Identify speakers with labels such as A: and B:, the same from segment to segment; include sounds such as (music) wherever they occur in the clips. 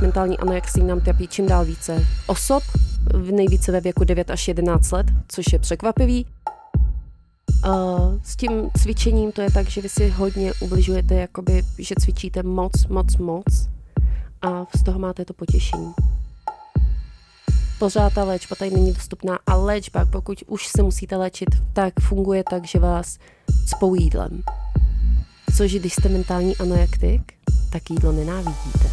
A: Mentální anorexii nám trpí čím dál více osob, v nejvíce ve věku 9 až 11 let, což je překvapivý. A s tím cvičením to je tak, že vy si hodně ubližujete, jakoby, že cvičíte moc, moc, moc a z toho máte to potěšení. Pořád ta léčba tady není dostupná a léčba, pokud už se musíte léčit, tak funguje tak, že vás spou jídlem. Což když jste mentální anorektik, tak jídlo nenávidíte.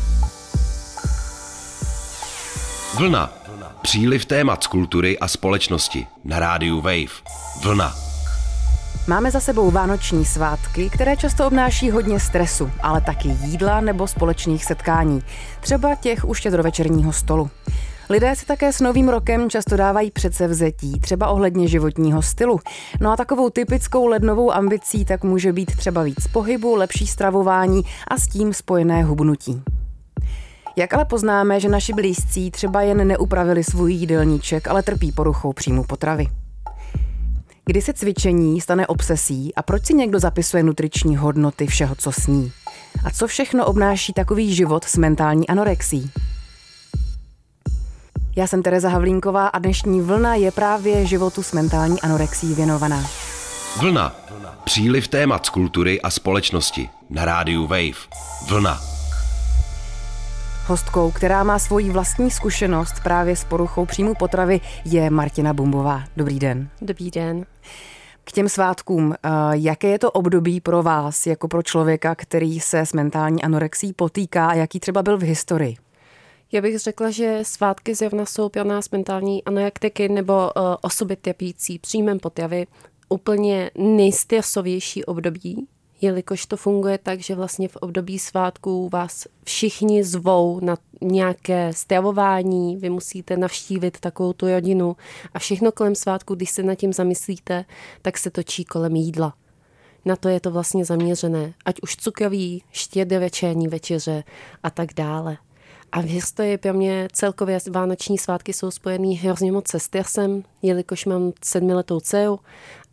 B: Vlna. Příliv témat z kultury a společnosti na rádiu Wave. Vlna.
C: Máme za sebou vánoční svátky, které často obnáší hodně stresu, ale taky jídla nebo společných setkání, třeba těch u štědrovečerního stolu. Lidé si také s novým rokem často dávají předsevzetí, třeba ohledně životního stylu. No a takovou typickou lednovou ambicí tak může být třeba víc pohybu, lepší stravování a s tím spojené hubnutí. Jak ale poznáme, že naši blízcí třeba jen neupravili svůj jídelníček, ale trpí poruchou příjmu potravy? Kdy se cvičení stane obsesí a proč si někdo zapisuje nutriční hodnoty všeho, co sní? A co všechno obnáší takový život s mentální anorexí? Já jsem Tereza Havlínková a dnešní vlna je právě životu s mentální anorexí věnovaná.
B: Vlna. Příliv témat z kultury a společnosti na rádiu Wave. Vlna.
C: Hostkou, která má svoji vlastní zkušenost právě s poruchou příjmu potravy, je Martina Bumbová. Dobrý den.
A: Dobrý den.
C: K těm svátkům, eh, jaké je to období pro vás, jako pro člověka, který se s mentální anorexí potýká a jaký třeba byl v historii?
A: Já bych řekla, že svátky zrovna jsou pro nás mentální anorektiky nebo uh, osoby trpící příjmem potravy úplně nejstresovější období, jelikož to funguje tak, že vlastně v období svátků vás všichni zvou na nějaké stravování, vy musíte navštívit takovou tu rodinu a všechno kolem svátku, když se nad tím zamyslíte, tak se točí kolem jídla. Na to je to vlastně zaměřené, ať už cukroví, štědré večerní večeře a tak dále. A v historii pro mě celkově vánoční svátky jsou spojený hrozně moc se stresem, jelikož mám sedmiletou dceru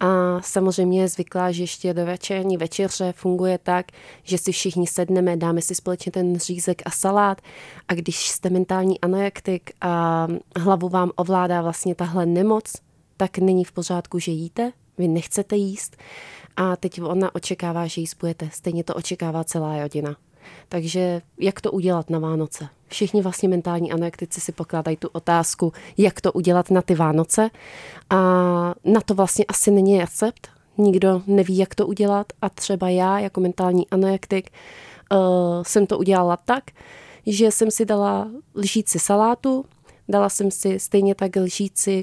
A: a samozřejmě je zvyklá, že ještě do večerní večeře funguje tak, že si všichni sedneme, dáme si společně ten řízek a salát a když jste mentální anorektik a hlavu vám ovládá vlastně tahle nemoc, tak není v pořádku, že jíte, vy nechcete jíst a teď ona očekává, že jíst budete. Stejně to očekává celá rodina. Takže jak to udělat na Vánoce? Všichni vlastně mentální anorektici si pokládají tu otázku, jak to udělat na ty Vánoce. A na to vlastně asi není recept. Nikdo neví, jak to udělat. A třeba já, jako mentální anorektik, uh, jsem to udělala tak, že jsem si dala lžíci salátu, dala jsem si stejně tak lžíci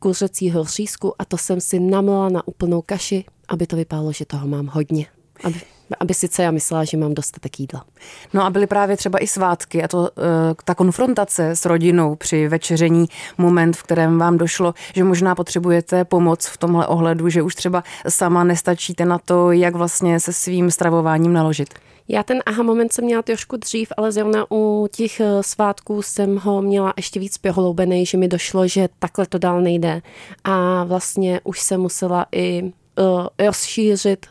A: kuřecího řízku a to jsem si namlela na úplnou kaši, aby to vypadalo, že toho mám hodně. Aby aby sice já myslela, že mám dostatek jídla.
C: No a byly právě třeba i svátky a to, eh, ta konfrontace s rodinou při večeření, moment, v kterém vám došlo, že možná potřebujete pomoc v tomhle ohledu, že už třeba sama nestačíte na to, jak vlastně se svým stravováním naložit.
A: Já ten aha moment jsem měla trošku dřív, ale zrovna u těch eh, svátků jsem ho měla ještě víc prohloubený, že mi došlo, že takhle to dál nejde. A vlastně už jsem musela i uh, rozšířit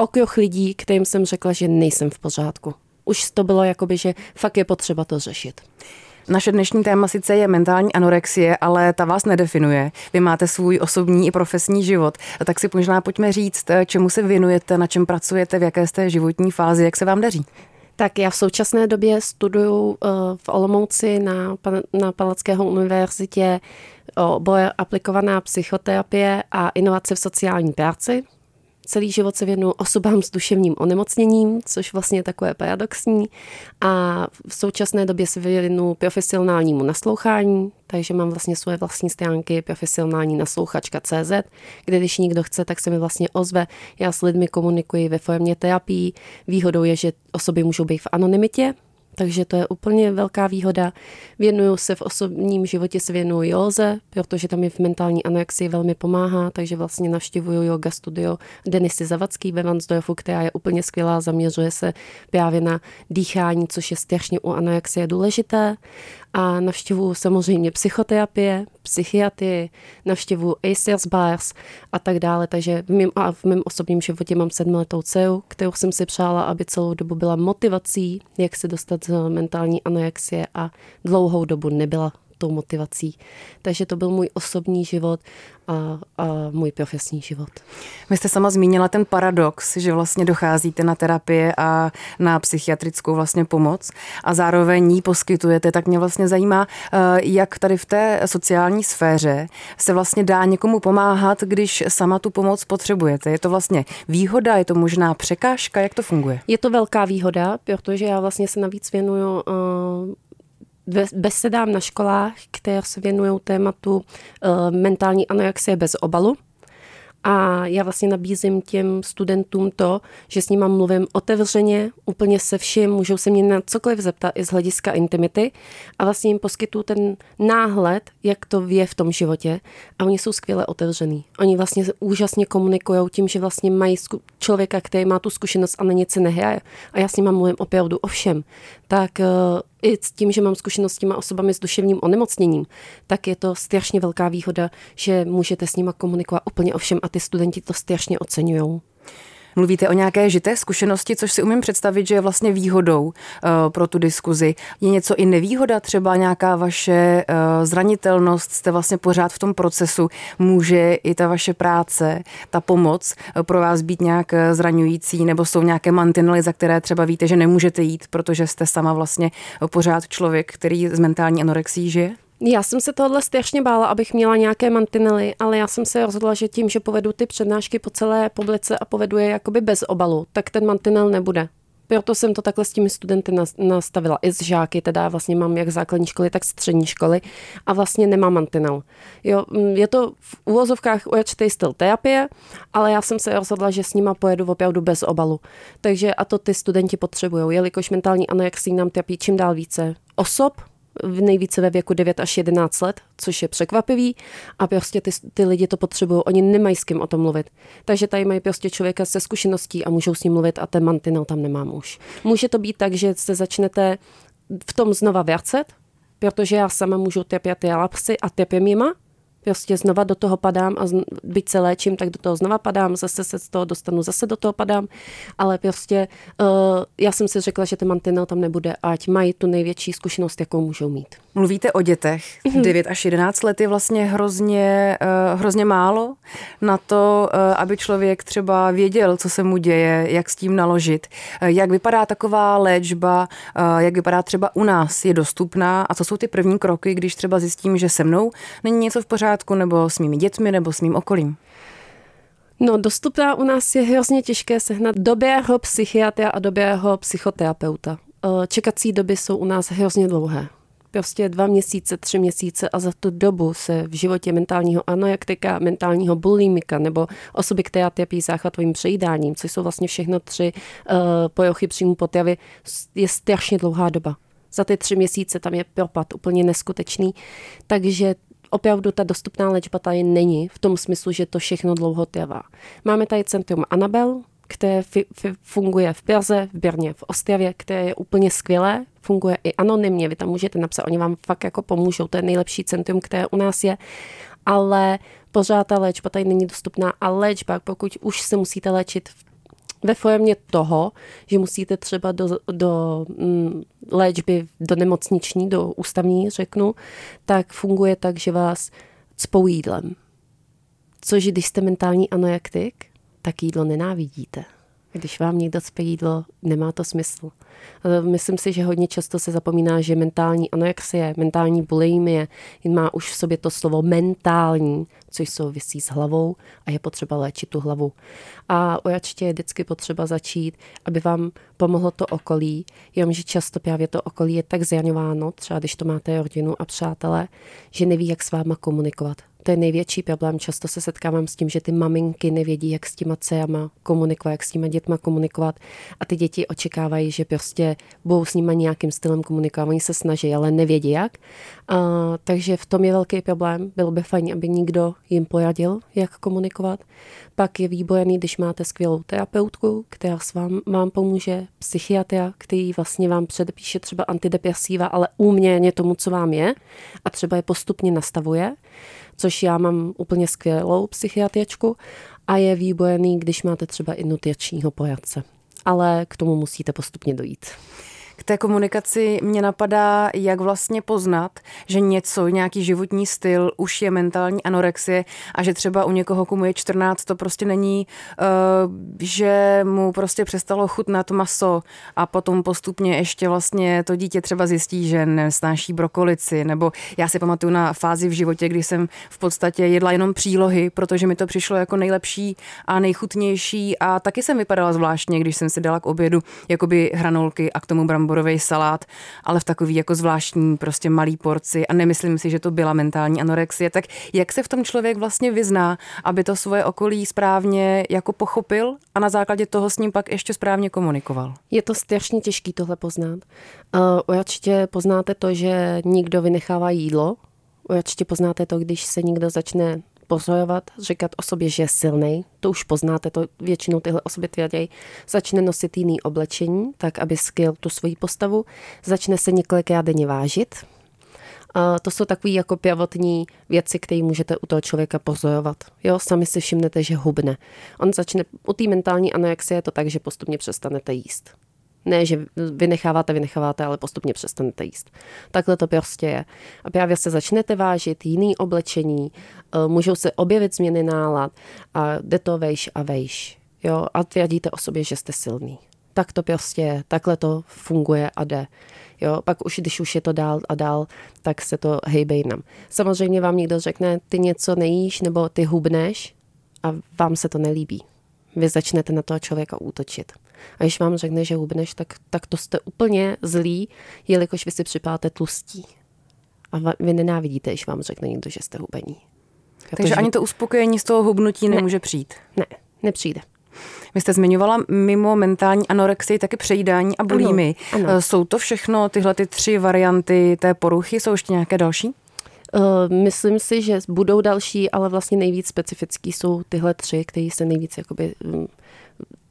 A: okruh lidí, kterým jsem řekla, že nejsem v pořádku. Už to bylo jakoby, že fakt je potřeba to řešit.
C: Naše dnešní téma sice je mentální anorexie, ale ta vás nedefinuje. Vy máte svůj osobní i profesní život. Tak si možná pojďme říct, čemu se věnujete, na čem pracujete, v jaké jste životní fázi, jak se vám daří.
A: Tak já v současné době studuju eh, v Olomouci na, na Palackého univerzitě obor aplikovaná psychoterapie a inovace v sociální práci celý život se věnuju osobám s duševním onemocněním, což vlastně je takové paradoxní. A v současné době se věnuju profesionálnímu naslouchání, takže mám vlastně svoje vlastní stránky profesionální naslouchačka CZ, kde když někdo chce, tak se mi vlastně ozve. Já s lidmi komunikuji ve formě terapii. Výhodou je, že osoby můžou být v anonymitě, takže to je úplně velká výhoda. Věnuju se v osobním životě, se věnuju józe, protože tam je v mentální anorexii velmi pomáhá, takže vlastně navštěvuju yoga studio Denisy Zavacký ve Vansdorfu, která je úplně skvělá, zaměřuje se právě na dýchání, což je strašně u anorexie důležité. A navštěvuju samozřejmě psychoterapie, psychiatrii, navštěvuju ACS bars a tak dále, takže v mém, a v mém osobním životě mám sedmiletou dceru, kterou jsem si přála, aby celou dobu byla motivací, jak se dostat z mentální anorexie a dlouhou dobu nebyla tou motivací. Takže to byl můj osobní život a, a můj profesní život.
C: Vy jste sama zmínila ten paradox, že vlastně docházíte na terapie a na psychiatrickou vlastně pomoc a zároveň ji poskytujete, tak mě vlastně zajímá, eh, jak tady v té sociální sféře se vlastně dá někomu pomáhat, když sama tu pomoc potřebujete. Je to vlastně výhoda, je to možná překážka, jak to funguje?
A: Je to velká výhoda, protože já vlastně se navíc věnuju uh, besedám na školách, které se věnují tématu uh, mentální anorexie bez obalu. A já vlastně nabízím těm studentům to, že s nimi mluvím otevřeně, úplně se vším, můžou se mě na cokoliv zeptat i z hlediska intimity a vlastně jim poskytuju ten náhled, jak to je v tom životě a oni jsou skvěle otevřený. Oni vlastně úžasně komunikují tím, že vlastně mají člověka, který má tu zkušenost a na nic se nehraje. A já s nimi mluvím opravdu o všem. Tak uh, i s tím, že mám zkušenost s těma osobami s duševním onemocněním, tak je to strašně velká výhoda, že můžete s nima komunikovat úplně o všem a ty studenti to strašně oceňují.
C: Mluvíte o nějaké žité zkušenosti, což si umím představit, že je vlastně výhodou uh, pro tu diskuzi. Je něco i nevýhoda, třeba nějaká vaše uh, zranitelnost, jste vlastně pořád v tom procesu, může i ta vaše práce, ta pomoc uh, pro vás být nějak zraňující, nebo jsou nějaké mantinely, za které třeba víte, že nemůžete jít, protože jste sama vlastně pořád člověk, který z mentální anorexí žije?
A: Já jsem se tohle strašně bála, abych měla nějaké mantinely, ale já jsem se rozhodla, že tím, že povedu ty přednášky po celé publice a povedu je jakoby bez obalu, tak ten mantinel nebude. Proto jsem to takhle s těmi studenty nastavila. I s žáky, teda vlastně mám jak základní školy, tak střední školy a vlastně nemám mantinel. Jo, mm, je to v úvozovkách určitý styl terapie, ale já jsem se rozhodla, že s nima pojedu opravdu bez obalu. Takže a to ty studenti potřebují, jelikož mentální anorexii nám trpí čím dál více osob, nejvíce ve věku 9 až 11 let, což je překvapivý a prostě ty, ty lidi to potřebují, oni nemají s kým o tom mluvit. Takže tady mají prostě člověka se zkušeností a můžou s ním mluvit a ten mantinel tam nemám už. Může to být tak, že se začnete v tom znova vracet, protože já sama můžu trpět ty lapsy a trpím jima, prostě znova do toho padám a byť se léčím, tak do toho znova padám, zase se z toho dostanu, zase do toho padám, ale prostě uh, já jsem si řekla, že ten mantinel tam nebude, ať mají tu největší zkušenost, jakou můžou mít.
C: Mluvíte o dětech. 9 až 11 let je vlastně hrozně, uh, hrozně málo na to, uh, aby člověk třeba věděl, co se mu děje, jak s tím naložit. Uh, jak vypadá taková léčba, jak vypadá třeba u nás, je dostupná a co jsou ty první kroky, když třeba zjistím, že se mnou není něco v pořádku, nebo s mými dětmi, nebo s mým okolím?
A: No, dostupná u nás je hrozně těžké sehnat dobého psychiatra a dobého psychoterapeuta. Čekací doby jsou u nás hrozně dlouhé prostě dva měsíce, tři měsíce a za tu dobu se v životě mentálního anorektika, mentálního bulimika nebo osoby, která trpí záchvatovým přejídáním, což jsou vlastně všechno tři uh, pojochy příjmu potravy, je strašně dlouhá doba. Za ty tři měsíce tam je propad úplně neskutečný, takže opravdu ta dostupná léčba tady není v tom smyslu, že to všechno dlouho trvá. Máme tady centrum Anabel, které funguje v Praze, v Brně, v Ostravě, které je úplně skvělé, funguje i anonymně, vy tam můžete napsat, oni vám fakt jako pomůžou, to je nejlepší centrum, které u nás je, ale pořád ta léčba tady není dostupná a léčba, pokud už se musíte léčit ve formě toho, že musíte třeba do, do mm, léčby, do nemocniční, do ústavní, řeknu, tak funguje tak, že vás cpou jídlem. Což když jste mentální anorektik, tak jídlo nenávidíte. Když vám někdo cpe jídlo, nemá to smysl. Myslím si, že hodně často se zapomíná, že mentální anorexie, mentální bulimie má už v sobě to slovo mentální, což souvisí s hlavou a je potřeba léčit tu hlavu. A určitě je vždycky potřeba začít, aby vám pomohlo to okolí, jenomže často právě to okolí je tak zraňováno, třeba když to máte rodinu a přátelé, že neví, jak s váma komunikovat To je největší problém. Často se setkávám s tím, že ty maminky nevědí, jak s těma dcerama komunikovat, jak s těma dětma komunikovat a ty děti očekávají, že prostě budou s nimi nějakým stylem komunikovat. Oni se snaží, ale nevědí jak. A, takže v tom je velký problém. Bylo by fajn, aby nikdo jim poradil, jak komunikovat. Pak je výborný, když máte skvělou terapeutku, která s vám, vám pomůže, psychiatra, který vlastně vám předepíše třeba antidepresiva, ale úměrně tomu, co vám je a třeba je postupně nastavuje což já mám úplně skvělou psychiatričku a je výborný, když máte třeba i nutričního poradce. Ale k tomu musíte postupně dojít.
C: K té komunikaci mě napadá, jak vlastně poznat, že něco, nějaký životní styl už je mentální anorexie a že třeba u někoho, komu je 14, to prostě není, uh, že mu prostě přestalo chutnat maso a potom postupně ještě vlastně to dítě třeba zjistí, že nesnáší brokolici, nebo já si pamatuju na fázi v životě, kdy jsem v podstatě jedla jenom přílohy, protože mi to přišlo jako nejlepší a nejchutnější a taky jsem vypadala zvláštně, když jsem si dala k obědu jakoby hranolky a k tomu brambory bramborový salát, ale v takový jako zvláštní prostě malý porci a nemyslím si, že to byla mentální anorexie. Tak jak se v tom člověk vlastně vyzná, aby to svoje okolí správně jako pochopil a na základě toho s ním pak ještě správně komunikoval?
A: Je to strašně těžký tohle poznat. Uh, určitě poznáte to, že nikdo vynechává jídlo, určitě poznáte to, když se někdo začne pozorovat, říkat o sobě, že je silný, to už poznáte, to většinou tyhle osoby tvrdí, začne nosit jiný oblečení, tak aby skryl tu svoji postavu, začne se několikrát denně vážit, a to jsou takové jako prvotní věci, které můžete u toho člověka pozorovat. Jo, sami si všimnete, že hubne. On začne, u té mentální anorexie je to tak, že postupně přestanete jíst. Ne, že vynecháváte, vynecháváte, ale postupně přestanete jíst. Takhle to prostě je. A právě se začnete vážit jiný oblečení, eh, můžou se objevit změny nálad a jde to vejš a vejš. Jo, a tvrdíte o sobě, že jste silný. Tak to prostě je, takhle to funguje a jde. Jo, pak už, když už je to dál a dál, tak se to hejbe jinam. Samozřejmě vám někdo řekne, ty něco nejíš nebo ty hubneš a vám se to nelíbí. Vy začnete na toho člověka útočit. A když vám řekne, že hubneš, tak, tak to jste úplně zlý, jelikož vy si připáte tlustí. A vy nenávidíte, když vám řekne někdo, že jste hubení.
C: Takže ani to uspokojení z toho hubnutí ne, nemůže přijít?
A: Ne, nepřijde.
C: Vy jste zmiňovala mimo mentální anorexii taky přejídání a bulími. Ano, ano. Jsou to všechno tyhle ty tři varianty té poruchy? Jsou ještě nějaké další?
A: Uh, myslím si, že budou další, ale vlastně nejvíc specifický jsou tyhle tři, které se nejvíc jakoby, mm,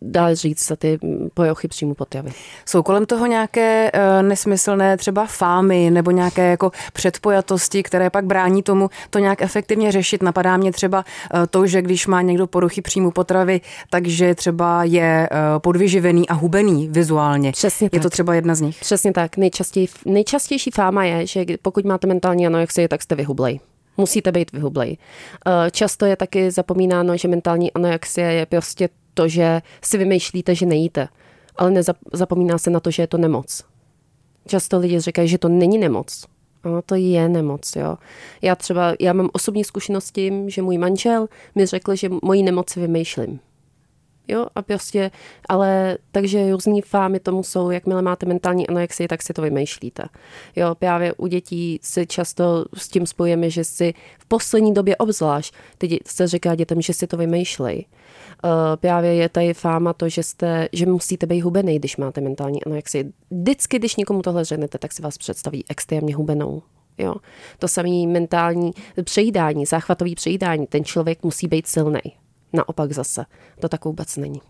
A: dá říct za ty pojochy příjmu potravy.
C: Jsou kolem toho nějaké uh, nesmyslné třeba fámy nebo nějaké jako předpojatosti, které pak brání tomu to nějak efektivně řešit? Napadá mě třeba uh, to, že když má někdo poruchy příjmu potravy, takže třeba je uh, podvyživený a hubený vizuálně.
A: Přesně
C: je
A: tak.
C: to třeba jedna z nich?
A: Přesně tak. Nejčastěji, nejčastější fáma je, že pokud máte mentální anorexii, tak jste vyhublej musíte být vyhublej. Často je taky zapomínáno, že mentální anorexie je prostě to, že si vymýšlíte, že nejíte, ale nezapomíná se na to, že je to nemoc. Často lidi říkají, že to není nemoc. Ano, to je nemoc, jo. Já třeba, já mám osobní zkušenost s tím, že můj manžel mi řekl, že moji nemoci vymýšlím. Jo, a prostě, ale takže různý fámy tomu jsou, jakmile máte mentální anorexii, tak si to vymýšlíte. Jo, právě u dětí si často s tím spojíme, že si v poslední době obzvlášť, teď se říká dětem, že si to vymýšlej. Uh, právě je tady fáma to, že, jste, že musíte být hubený, když máte mentální anorexii. Vždycky, když někomu tohle řeknete, tak si vás představí extrémně hubenou. Jo. To samé mentální přejídání, záchvatový přejídání, ten člověk musí být silný. Naopak zase, to tak vůbec není.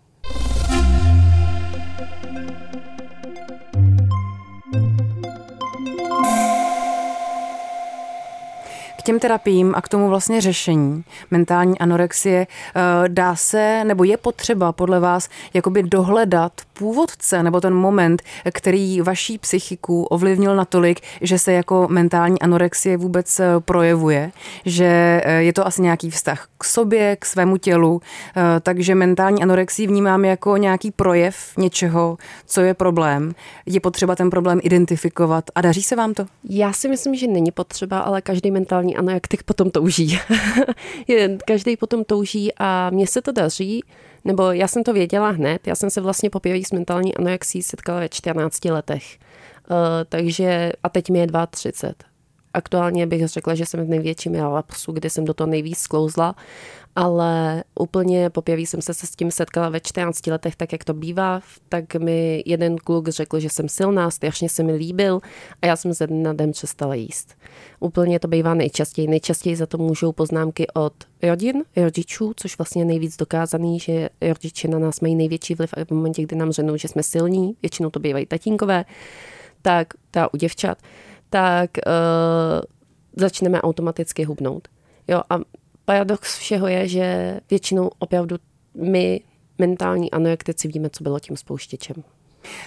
C: Těm terapiím a k tomu vlastně řešení mentální anorexie eh, dá se, nebo je potřeba podle vás jakoby dohledat původce nebo ten moment, který vaší psychiku ovlivnil natolik, že se jako mentální anorexie vůbec eh, projevuje, že eh, je to asi nějaký vztah k sobě, k svému tělu, takže mentální anorexii vnímám jako nějaký projev něčeho, co je problém. Je potřeba ten problém identifikovat a daří se vám to?
A: Já si myslím, že není potřeba, ale každý mentální ano, jak teď potom touží. (laughs) Každý potom touží a mně se to daří, nebo já jsem to věděla hned, já jsem se vlastně poprvé s mentální anorexií setkala ve 14 letech. Uh, takže, a teď mi je 32. aktuálně bych řekla, že jsem v největším relapsu, kdy jsem do toho nejvíc sklouzla, ale úplně popěví jsem se s tím setkala ve 14 letech, tak jak to bývá, tak mi jeden kluk řekl, že jsem silná, strašně se mi líbil a já jsem ze dne na den přestala jíst. Úplně to bývá nejčastěji. Nejčastěji za to můžou poznámky od rodin, rodičů, což vlastně nejvíc dokázaný, že rodiče na nás mají největší vliv a v momentě, kdy nám řeknou, že jsme silní, většinou to bývají tatínkové, tak ta u děvčat, tak uh, začneme automaticky hubnout. Jo, a paradox všeho je, že většinou opravdu my, mentální anorektici, víme, co bylo tím spouštěčem.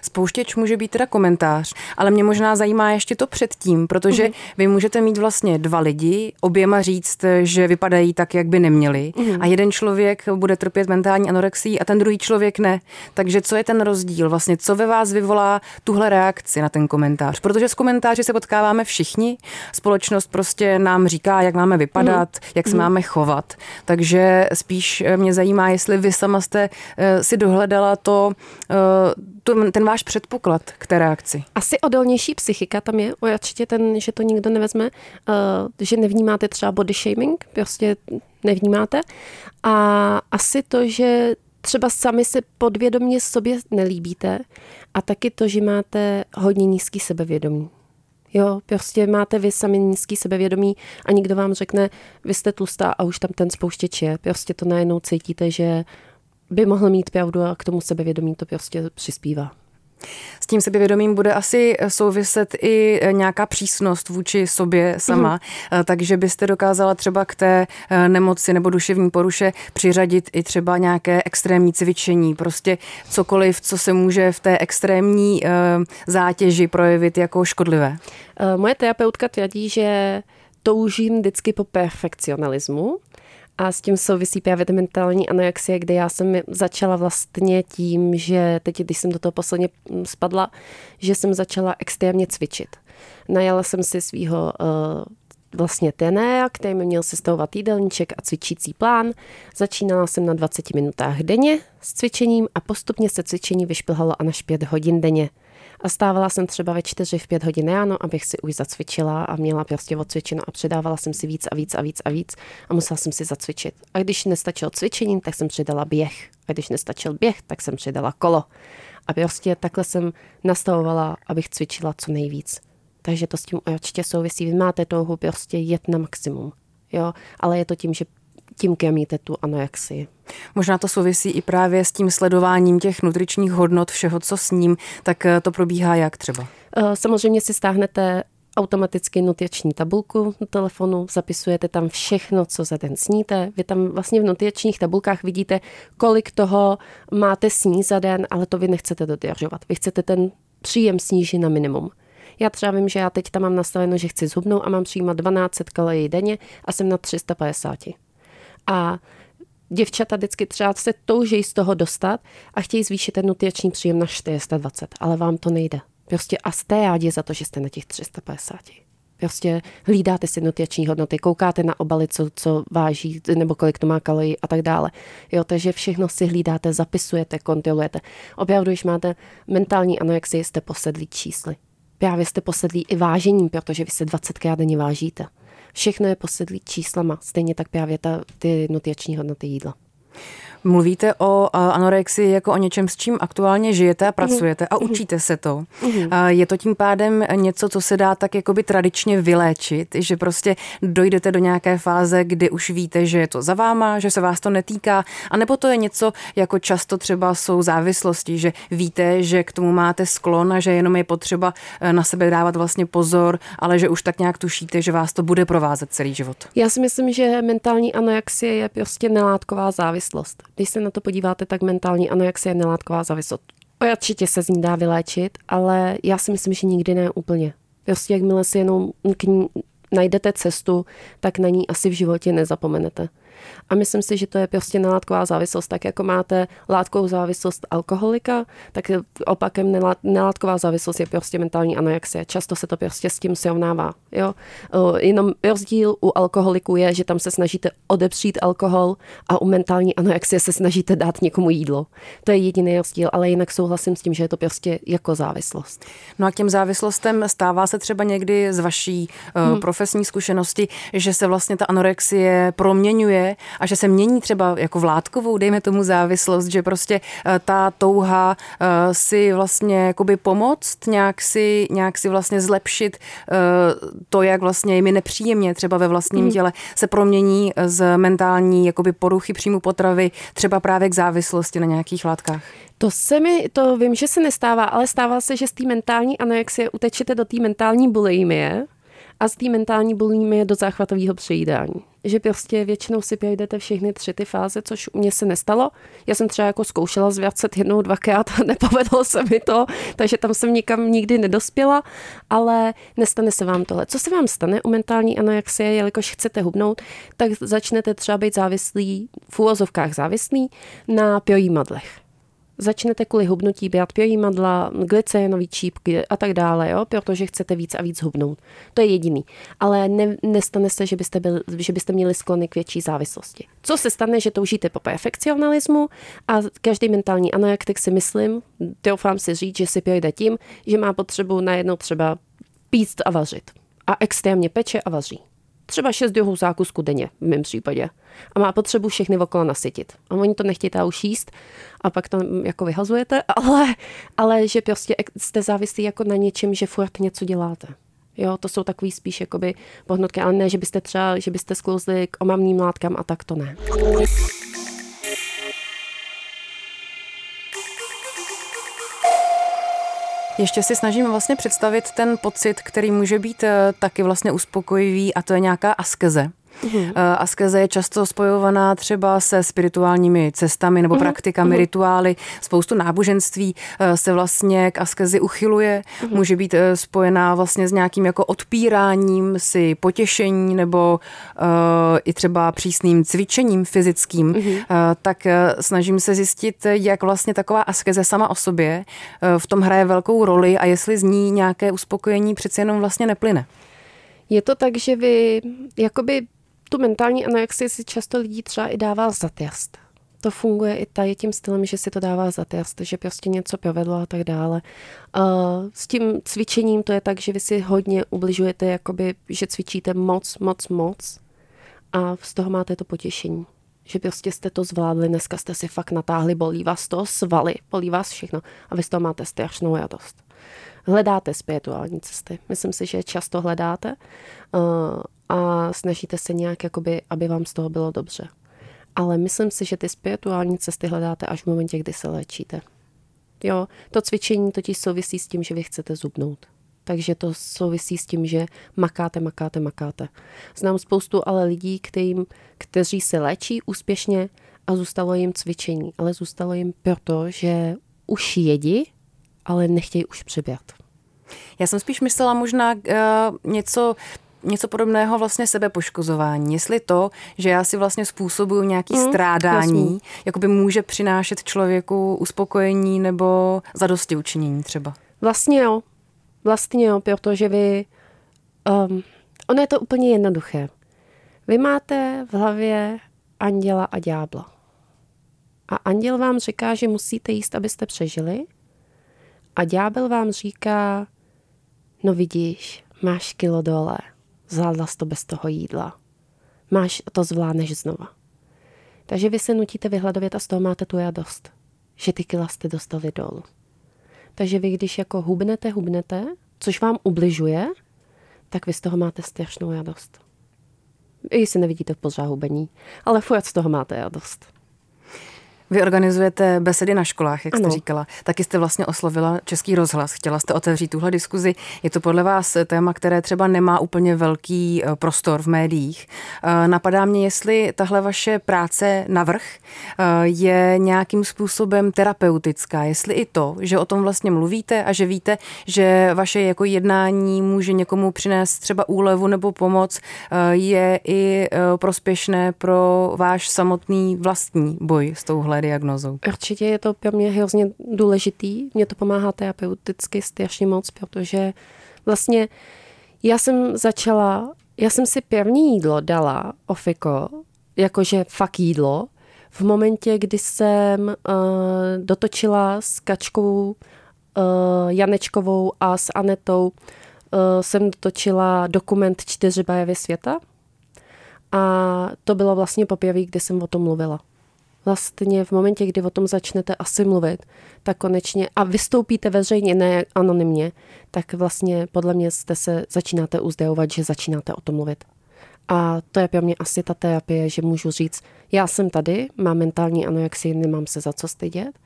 C: Spouštěč může být teda komentář, ale mě možná zajímá ještě to předtím, protože uh-huh. vy můžete mít vlastně dva lidi, oběma říct, že vypadají tak, jak by neměli uh-huh. a jeden člověk bude trpět mentální anorexii a ten druhý člověk ne. Takže co je ten rozdíl vlastně? Co ve vás vyvolá tuhle reakci na ten komentář? Protože s komentáři se potkáváme všichni, společnost prostě nám říká, jak máme vypadat, uh-huh. jak se uh-huh. máme chovat. Takže spíš mě zajímá, jestli vy sama jste uh, si dohledala to, uh, to ten váš předpoklad k té reakci?
A: Asi odolnější psychika tam je, určitě ten, že to nikdo nevezme, uh, že nevnímáte třeba body shaming, prostě nevnímáte. A asi to, že třeba sami se podvědomě sobě nelíbíte a taky to, že máte hodně nízký sebevědomí. Jo, prostě máte vy sami nízký sebevědomí a nikdo vám řekne, vy jste tlustá a už tam ten spouštěč je. Prostě to najednou cítíte, že by mohl mít pravdu a k tomu sebevědomí to prostě přispívá.
C: S tím sebevědomím bude asi souviset i nějaká přísnost vůči sobě sama, mm-hmm. takže byste dokázala třeba k té eh, nemoci nebo duševní poruše přiřadit i třeba nějaké extrémní cvičení, prostě cokoliv, co se může v té extrémní eh, zátěži projevit jako škodlivé.
A: Moje terapeutka tvrdí, že toužím vždycky po perfekcionalismu, a s tím souvisí právě ta mentální anoexie, kde já jsem začala vlastně tím, že teď, když jsem do toho posledně spadla, že jsem začala extrémně cvičit. Najala jsem si svého uh, vlastně trenéra, který mi měl sestavovat jídelníček a cvičící plán. Začínala jsem na 20 minutách denně s cvičením a postupně se cvičení vyšplhalo a na 5 hodin denně. A stávala jsem třeba ve čtyři, v pět hodin ráno, abych si už zacvičila a měla prostě odcvičeno a předávala jsem si víc a víc a víc a víc a musela jsem si zacvičit. A když nestačilo cvičení, tak jsem přidala běh. A když nestačil běh, tak jsem přidala kolo. A prostě takhle jsem nastavovala, abych cvičila co nejvíc. Takže to s tím určitě souvisí. Vy máte touhu prostě jet na maximum. Jo, ale je to tím, že tím kemíte tu anoexii.
C: Možná to souvisí i právě s tím sledováním těch nutričních hodnot, všeho, co s ním, tak eh, to probíhá jak třeba?
A: Eh, samozřejmě si stáhnete automaticky nutriční tabulku na telefonu, zapisujete tam všechno, co za den sníte. Vy tam vlastně v nutričních tabulkách vidíte, kolik toho máte sní za den, ale to vy nechcete dodržovat. Vy chcete ten příjem snížit na minimum. Já třeba vím, že já teď tam mám nastaveno, že chci zhubnout a mám přijímat 12 kalorií denně a jsem na 350. A děvčata vždycky třeba se touží z toho dostat a chtějí zvýšit ten nutriční příjem na 420, ale vám to nejde. Prostě a jste rádi za to, že jste na těch 350. Prostě hlídáte si nutriční hodnoty, koukáte na obaly, co, co váží, nebo kolik to má kalorií a tak dále. Jo, takže všechno si hlídáte, zapisujete, kontrolujete. Opravdu, když máte mentální anorexii, jste posedlí čísly. Právě jste posedlí i vážením, protože vy se 20 krát denně vážíte. Všechno je posedlý číslama, stejně tak právě ta, ty nutriční hodnoty jídla.
C: Mluvíte o anorexii jako o něčem, s čím aktuálně žijete a pracujete a mhm. učíte se to. Mhm. Je to tím pádem něco, co se dá tak jakoby tradičně vyléčit, že prostě dojdete do nějaké fáze, kdy už víte, že je to za váma, že se vás to netýká, a nebo to je něco, jako často třeba jsou závislosti, že víte, že k tomu máte sklon a že jenom je potřeba eh, na sebe dávat vlastně pozor, ale že už tak nějak tušíte, že vás to bude provázet celý život.
A: Já si myslím, že mentální anoexie je prostě nelátková závislost když se na to podíváte, tak mentální anorexie je nelátková závislost. Určitě se z ní dá vyléčit, ale já si myslím, že nikdy ne úplně. Prostě jakmile si jenom k ní najdete cestu, tak na ní asi v životě nezapomenete. A myslím si, že to je prostě nalátková závislost. Tak jako máte látkovou závislost alkoholika, tak opakem nalátková závislost je prostě mentální anorexie. Často se to prostě s tím srovnává. Jo? Jenom rozdíl u alkoholiků je, že tam se snažíte odepřít alkohol a u mentální anorexie se snažíte dát někomu jídlo. To je jediný rozdíl, ale jinak souhlasím s tím, že je to prostě jako závislost.
C: No a těm závislostem stává se třeba někdy z vaší hmm. profesní zkušenosti, že se vlastně ta anorexie proměňuje a že se mění třeba jako vládkovou, dejme tomu závislost, že prostě uh, ta touha uh, si vlastně jakoby pomoct, nějak si, nějak si vlastně zlepšit uh, to, jak vlastně je mi nepříjemně třeba ve vlastním hmm. těle, se promění z mentální jakoby poruchy příjmu potravy třeba právě k závislosti na nějakých látkách.
A: To se mi, to vím, že se nestává, ale stává se, že z té mentální anorexie utečete do té mentální bulimie a z té mentální bulimie do záchvatového přejídání. Že prostě většinou si projdete všechny tři ty fáze, což u mě se nestalo. Já jsem třeba jako zkoušela zvracet jednou, dvakrát a (laughs) nepovedlo se mi to, takže tam jsem nikam nikdy nedospěla, ale nestane se vám tohle. Co se vám stane u mentální anorexie, jelikož chcete hubnout, tak začnete třeba být závislí, v úvozovkách závislí na piojímadlech začnete kvůli hubnutí brát piojímadla, glycénový čípky a tak dále, jo, protože chcete víc a víc hubnout. To je jediný. Ale ne, nestane se, že byste, byl, že byste měli sklony k větší závislosti. Co se stane, že toužíte po perfekcionalismu a každý mentální anorektik si myslím, doufám si říct, že si projde tím, že má potřebu najednou třeba píst a vařit. A extrémně peče a vaří třeba 6 druhů zákusku denně v mém případě. A má potřebu všechny okolo nasytit. A oni to nechtějí už jíst a pak to jako vyhazujete, (laughs) ale, ale že prostě jste závislí jako na něčem, že furt něco děláte. Jo, to jsou takový spíš jakoby pohnutky, ale ne, že byste třeba, že byste sklouzli k omamným látkám a tak to ne.
C: Ještě si snažím vlastně představit ten pocit, který může být eh, taky vlastně uspokojivý a to je nějaká askeze. Uhum. Askeze je často spojovaná třeba se spirituálními cestami nebo uhum. praktikami, uhum. rituály. Spoustu náboženství eh, se vlastně k askezi uchyluje. Uhum. Může být eh, spojená vlastně s nějakým jako odpíráním si potěšení nebo uh, i třeba přísným cvičením fyzickým. Uhum. Uh, tak snažím se zjistit, jak vlastně taková askeze sama o sobě uh, v tom hraje velkou roli a jestli z ní nějaké uspokojení přeci jenom vlastně neplyne.
A: Je to tak, že vy jakoby tu mentální anorexii si často lidí třeba i dává za test. To funguje i tady tím stylem, že si to dává za test, že prostě něco provedlo a tak dále. S tím cvičením to je tak, že vy si hodně ubližujete, jakoby, že cvičíte moc, moc, moc a z toho máte to potěšení. Že prostě jste to zvládli, dneska jste si fakt natáhli, bolí vás to, svaly, bolí vás všechno a vy z toho máte strašnou radost. Hledáte spirituální cesty. Myslím si, že často hledáte. Uh, a snažíte se nějak, jakoby, aby vám z toho bylo dobře. Ale myslím si, že ty spirituální cesty hledáte až v momentě, kdy se léčíte. Jo, to cvičení totiž souvisí s tím, že vy chcete zubnout. Takže to souvisí s tím, že makáte, makáte, makáte. Znám spoustu ale lidí, kterým, kteří se léčí úspěšně a zůstalo jim cvičení. Ale zůstalo jim proto, že už jedí, ale nechtějí už přibět.
C: Já jsem spíš myslela možná uh, něco něco podobného vlastně sebepoškozování. Jestli to, že já si vlastně způsobuju nějaký mm, strádání, jakoby může přinášet člověku uspokojení nebo zadosti učinění třeba.
A: Vlastně jo. Vlastně jo, protože vy... Um, ono je to úplně jednoduché. Vy máte v hlavě anděla a ďábla. A anděl vám říká, že musíte jíst, abyste přežili. A ďábel vám říká, no vidíš, máš kilo dole zvládla to bez toho jídla. Máš, to zvládneš znova. Takže vy se nutíte vyhladovět a z toho máte tu radost, že ty kila jste dostali dolů. Takže vy, když jako hubnete, hubnete, což vám ubližuje, tak vy z toho máte strašnou radost. Vy si nevidíte v pořád hubení, ale furt z toho máte radost.
C: Vy organizujete besedy na školách, jak jste ano. říkala. Taky jste vlastně oslovila Český rozhlas. Chtěla jste otevřít tuhle diskuzi. Je to podle vás téma, které třeba nemá úplně velký eh, prostor v médiích. Eh, napadá mě, jestli tahle vaše práce navrh eh, je nějakým způsobem terapeutická. Jestli i to, že o tom vlastně mluvíte a že víte, že vaše jako jednání může někomu přinést třeba úlevu nebo pomoc, je i prospěšné pro váš samotný vlastní boj s touhle diagnozou.
A: Určitě je to pro mě hrozně důležitý. Mě to pomáhá terapeuticky strašně moc, protože vlastně já jsem začala, já jsem si první jídlo dala, ofiko, jakože fakt jídlo, v momentě, kdy jsem uh, dotočila s Kačkou uh, Janečkovou a s Anetou uh, jsem dotočila dokument Čtyři barvy světa. A to bylo vlastně poprvé, kdy jsem o tom mluvila vlastně v momentě, kdy o tom začnete asi mluvit, tak konečně a vystoupíte veřejně, ne anonymně, tak vlastně podle mě jste se začínáte uzdravovat, že začínáte o tom mluvit. A to je pro mě asi ta terapie, že můžu říct, já jsem tady, mám mentální anorexii, nemám se za co stydět,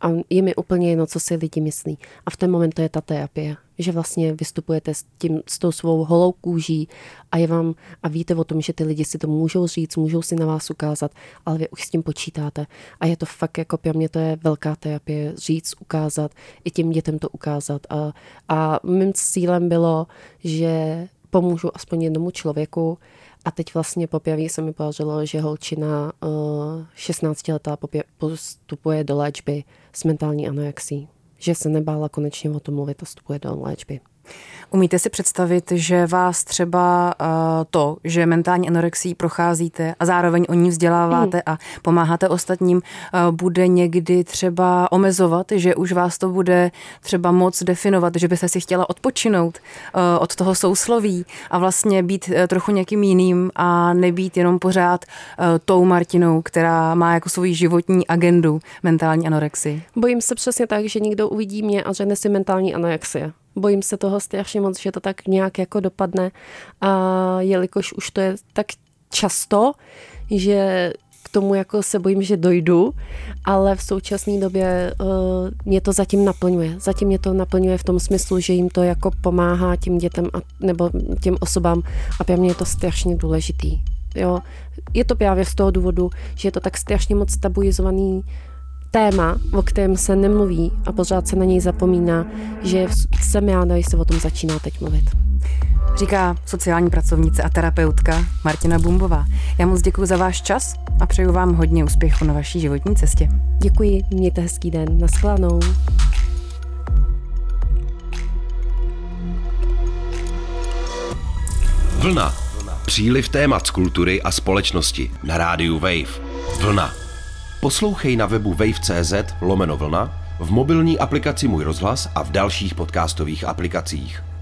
A: a je mi úplně jedno, co si lidi myslí. A v ten moment to je ta terapie, že vlastně vystupujete s, tím, s tou svou holou kůží a je vám a víte o tom, že ty lidi si to můžou říct, můžou si na vás ukázat, ale vy už s tím počítáte. A je to fakt jako pro mě to je velká terapie, říct, ukázat, i těm dětem to ukázat. A, a mým cílem bylo, že pomůžu aspoň jednomu člověku, a teď vlastně poprvé se mi podařilo, že holčina uh, eh, 16 letá postupuje do léčby s mentální anorexí. Že se nebála konečně o tom mluvit a vstupuje do léčby.
C: Umíte si představit, že vás třeba uh, to, že mentální anorexii procházíte a zároveň o ní vzděláváte mm. a pomáháte ostatním, uh, bude někdy třeba omezovat, že už vás to bude třeba moc definovat, že byste si chtěla odpočinout uh, od toho sousloví a vlastně být trochu někým jiným a nebýt jenom pořád tou Martinou, která má jako svou životní agendu mentální anorexii.
A: Bojím se přesně tak, že někdo uvidí mě a řekne si mentální anorexie bojím se toho strašně moc, že to tak nějak jako dopadne a jelikož už to je tak často, že k tomu jako se bojím, že dojdu, ale v současné době uh, mě to zatím naplňuje. Zatím mě to naplňuje v tom smyslu, že jim to jako pomáhá těm dětem a, nebo těm osobám a pro mě je to strašně důležitý. Jo. Je to právě z toho důvodu, že je to tak strašně moc tabuizovaný téma, o kterém se nemluví a pořád se na něj zapomíná, že jsem ráda, když se o tom začíná teď mluvit.
C: Říká sociální pracovnice a terapeutka Martina Bumbová. Já moc děkuji za váš čas a přeju vám hodně úspěchu na vaší životní cestě.
A: Děkuji, mějte hezký den. Naschledanou.
B: Vlna. Příliv témat z kultury a společnosti na rádiu Wave. Vlna. Poslouchej na webu wave.cz lomeno vlna, v mobilní aplikaci Můj rozhlas a v dalších podcastových aplikacích.